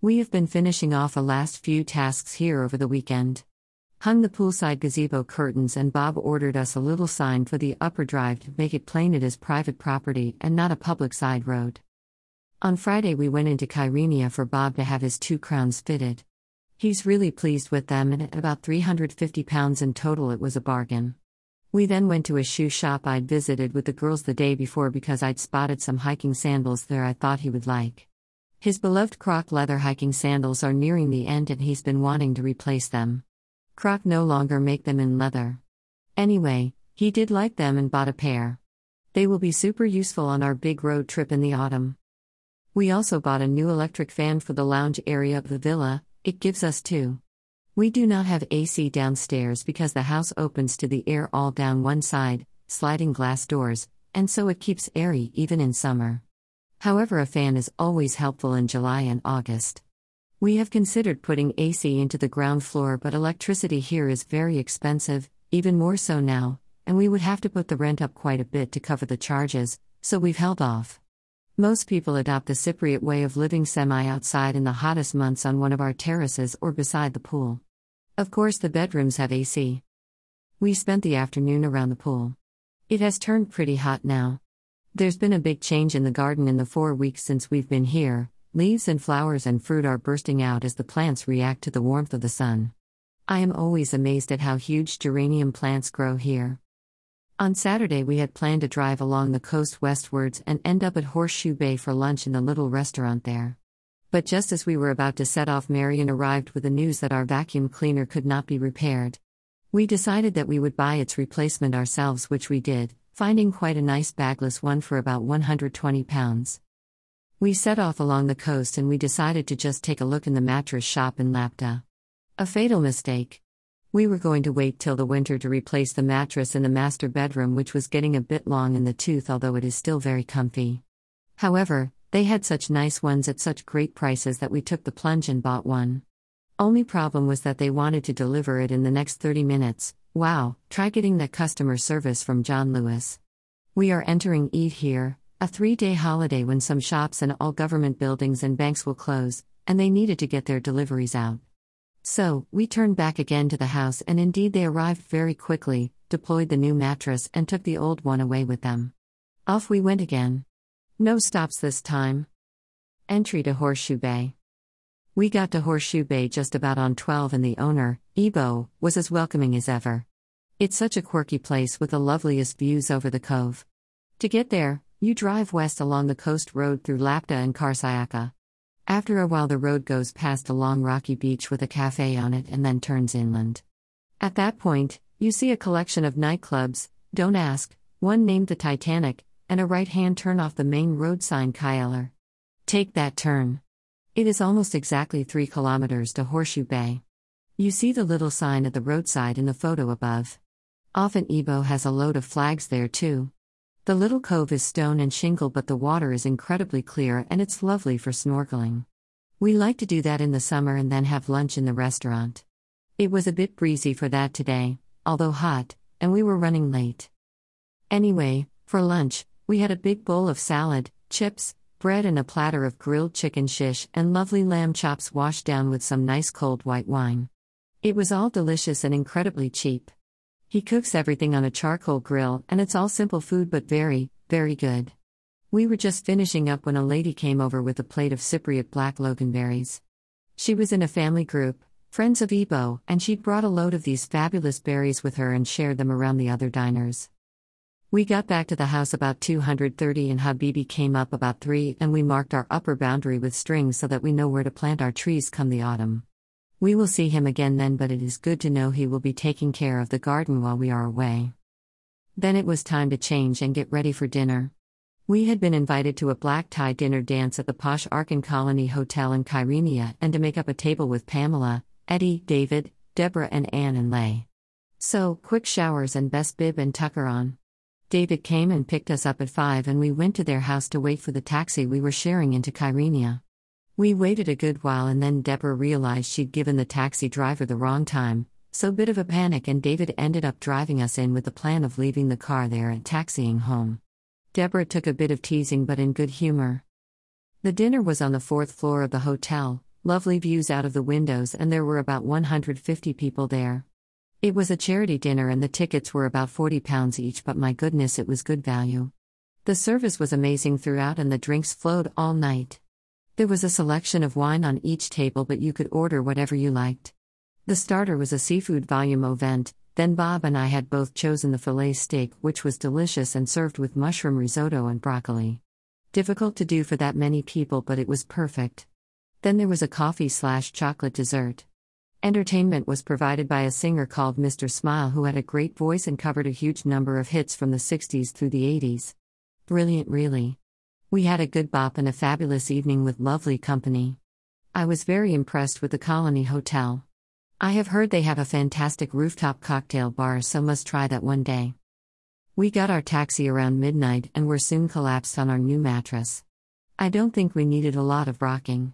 We have been finishing off a last few tasks here over the weekend. Hung the poolside gazebo curtains, and Bob ordered us a little sign for the upper drive to make it plain it is private property and not a public side road. On Friday, we went into Kyrenia for Bob to have his two crowns fitted. He's really pleased with them, and at about 350 pounds in total, it was a bargain. We then went to a shoe shop I'd visited with the girls the day before because I'd spotted some hiking sandals there I thought he would like. His beloved Croc leather hiking sandals are nearing the end and he's been wanting to replace them. Croc no longer make them in leather. Anyway, he did like them and bought a pair. They will be super useful on our big road trip in the autumn. We also bought a new electric fan for the lounge area of the villa, it gives us two. We do not have AC downstairs because the house opens to the air all down one side, sliding glass doors, and so it keeps airy even in summer. However, a fan is always helpful in July and August. We have considered putting AC into the ground floor, but electricity here is very expensive, even more so now, and we would have to put the rent up quite a bit to cover the charges, so we've held off. Most people adopt the Cypriot way of living semi outside in the hottest months on one of our terraces or beside the pool. Of course, the bedrooms have AC. We spent the afternoon around the pool. It has turned pretty hot now. There's been a big change in the garden in the four weeks since we've been here. Leaves and flowers and fruit are bursting out as the plants react to the warmth of the sun. I am always amazed at how huge geranium plants grow here. On Saturday, we had planned to drive along the coast westwards and end up at Horseshoe Bay for lunch in the little restaurant there. But just as we were about to set off, Marion arrived with the news that our vacuum cleaner could not be repaired. We decided that we would buy its replacement ourselves, which we did, finding quite a nice bagless one for about 120 pounds. We set off along the coast and we decided to just take a look in the mattress shop in Lapta. A fatal mistake. We were going to wait till the winter to replace the mattress in the master bedroom, which was getting a bit long in the tooth, although it is still very comfy. However, they had such nice ones at such great prices that we took the plunge and bought one. Only problem was that they wanted to deliver it in the next 30 minutes. Wow, try getting that customer service from John Lewis. We are entering Eid here, a three day holiday when some shops and all government buildings and banks will close, and they needed to get their deliveries out. So, we turned back again to the house, and indeed they arrived very quickly, deployed the new mattress, and took the old one away with them. Off we went again. No stops this time. Entry to Horseshoe Bay. We got to Horseshoe Bay just about on 12, and the owner, Ebo, was as welcoming as ever. It's such a quirky place with the loveliest views over the cove. To get there, you drive west along the coast road through Lapta and Karsiaka. After a while, the road goes past a long rocky beach with a cafe on it and then turns inland. At that point, you see a collection of nightclubs, don't ask, one named the Titanic, and a right hand turn off the main road sign Kayalar. Take that turn. It is almost exactly 3 kilometers to Horseshoe Bay. You see the little sign at the roadside in the photo above. Often Ebo has a load of flags there too. The little cove is stone and shingle, but the water is incredibly clear and it's lovely for snorkeling. We like to do that in the summer and then have lunch in the restaurant. It was a bit breezy for that today, although hot, and we were running late. Anyway, for lunch, we had a big bowl of salad, chips, bread, and a platter of grilled chicken shish and lovely lamb chops washed down with some nice cold white wine. It was all delicious and incredibly cheap. He cooks everything on a charcoal grill, and it's all simple food but very, very good. We were just finishing up when a lady came over with a plate of Cypriot black loganberries. She was in a family group, friends of Ebo, and she'd brought a load of these fabulous berries with her and shared them around the other diners. We got back to the house about 230 and Habibi came up about 3 and we marked our upper boundary with strings so that we know where to plant our trees come the autumn. We will see him again then, but it is good to know he will be taking care of the garden while we are away. Then it was time to change and get ready for dinner. We had been invited to a black tie dinner dance at the posh Arkin Colony Hotel in Kyrenia and to make up a table with Pamela, Eddie, David, Deborah, and Anne and Lay. So, quick showers and best bib and tucker on. David came and picked us up at 5 and we went to their house to wait for the taxi we were sharing into Kyrenia. We waited a good while and then Deborah realized she'd given the taxi driver the wrong time, so bit of a panic and David ended up driving us in with the plan of leaving the car there and taxiing home. Deborah took a bit of teasing but in good humor. The dinner was on the fourth floor of the hotel, Lovely views out of the windows, and there were about 150 people there. It was a charity dinner, and the tickets were about £40 each, but my goodness, it was good value. The service was amazing throughout, and the drinks flowed all night. There was a selection of wine on each table, but you could order whatever you liked. The starter was a seafood vol au vent, then Bob and I had both chosen the filet steak, which was delicious and served with mushroom risotto and broccoli. Difficult to do for that many people, but it was perfect. Then there was a coffee slash chocolate dessert. Entertainment was provided by a singer called Mr. Smile who had a great voice and covered a huge number of hits from the 60s through the 80s. Brilliant, really. We had a good bop and a fabulous evening with lovely company. I was very impressed with the Colony Hotel. I have heard they have a fantastic rooftop cocktail bar, so must try that one day. We got our taxi around midnight and were soon collapsed on our new mattress. I don't think we needed a lot of rocking.